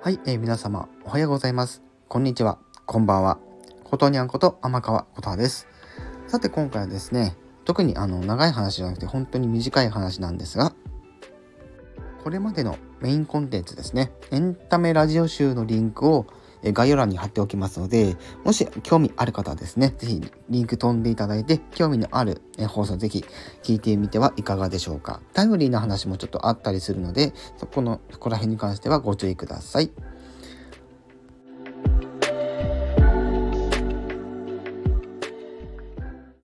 はい、えー、皆様おはようございます。こんにちは、こんばんは。ことにゃんこと天川ことはです。さて今回はですね、特にあの長い話じゃなくて本当に短い話なんですが、これまでのメインコンテンツですね、エンタメラジオ集のリンクをえ概要欄に貼っておきますので、もし興味ある方はですね、ぜひリンク飛んでいただいて、興味のある放送是非聞いてみてはいかがでしょうか。タイムリーな話もちょっとあったりするので、そこの、そこら辺に関してはご注意ください。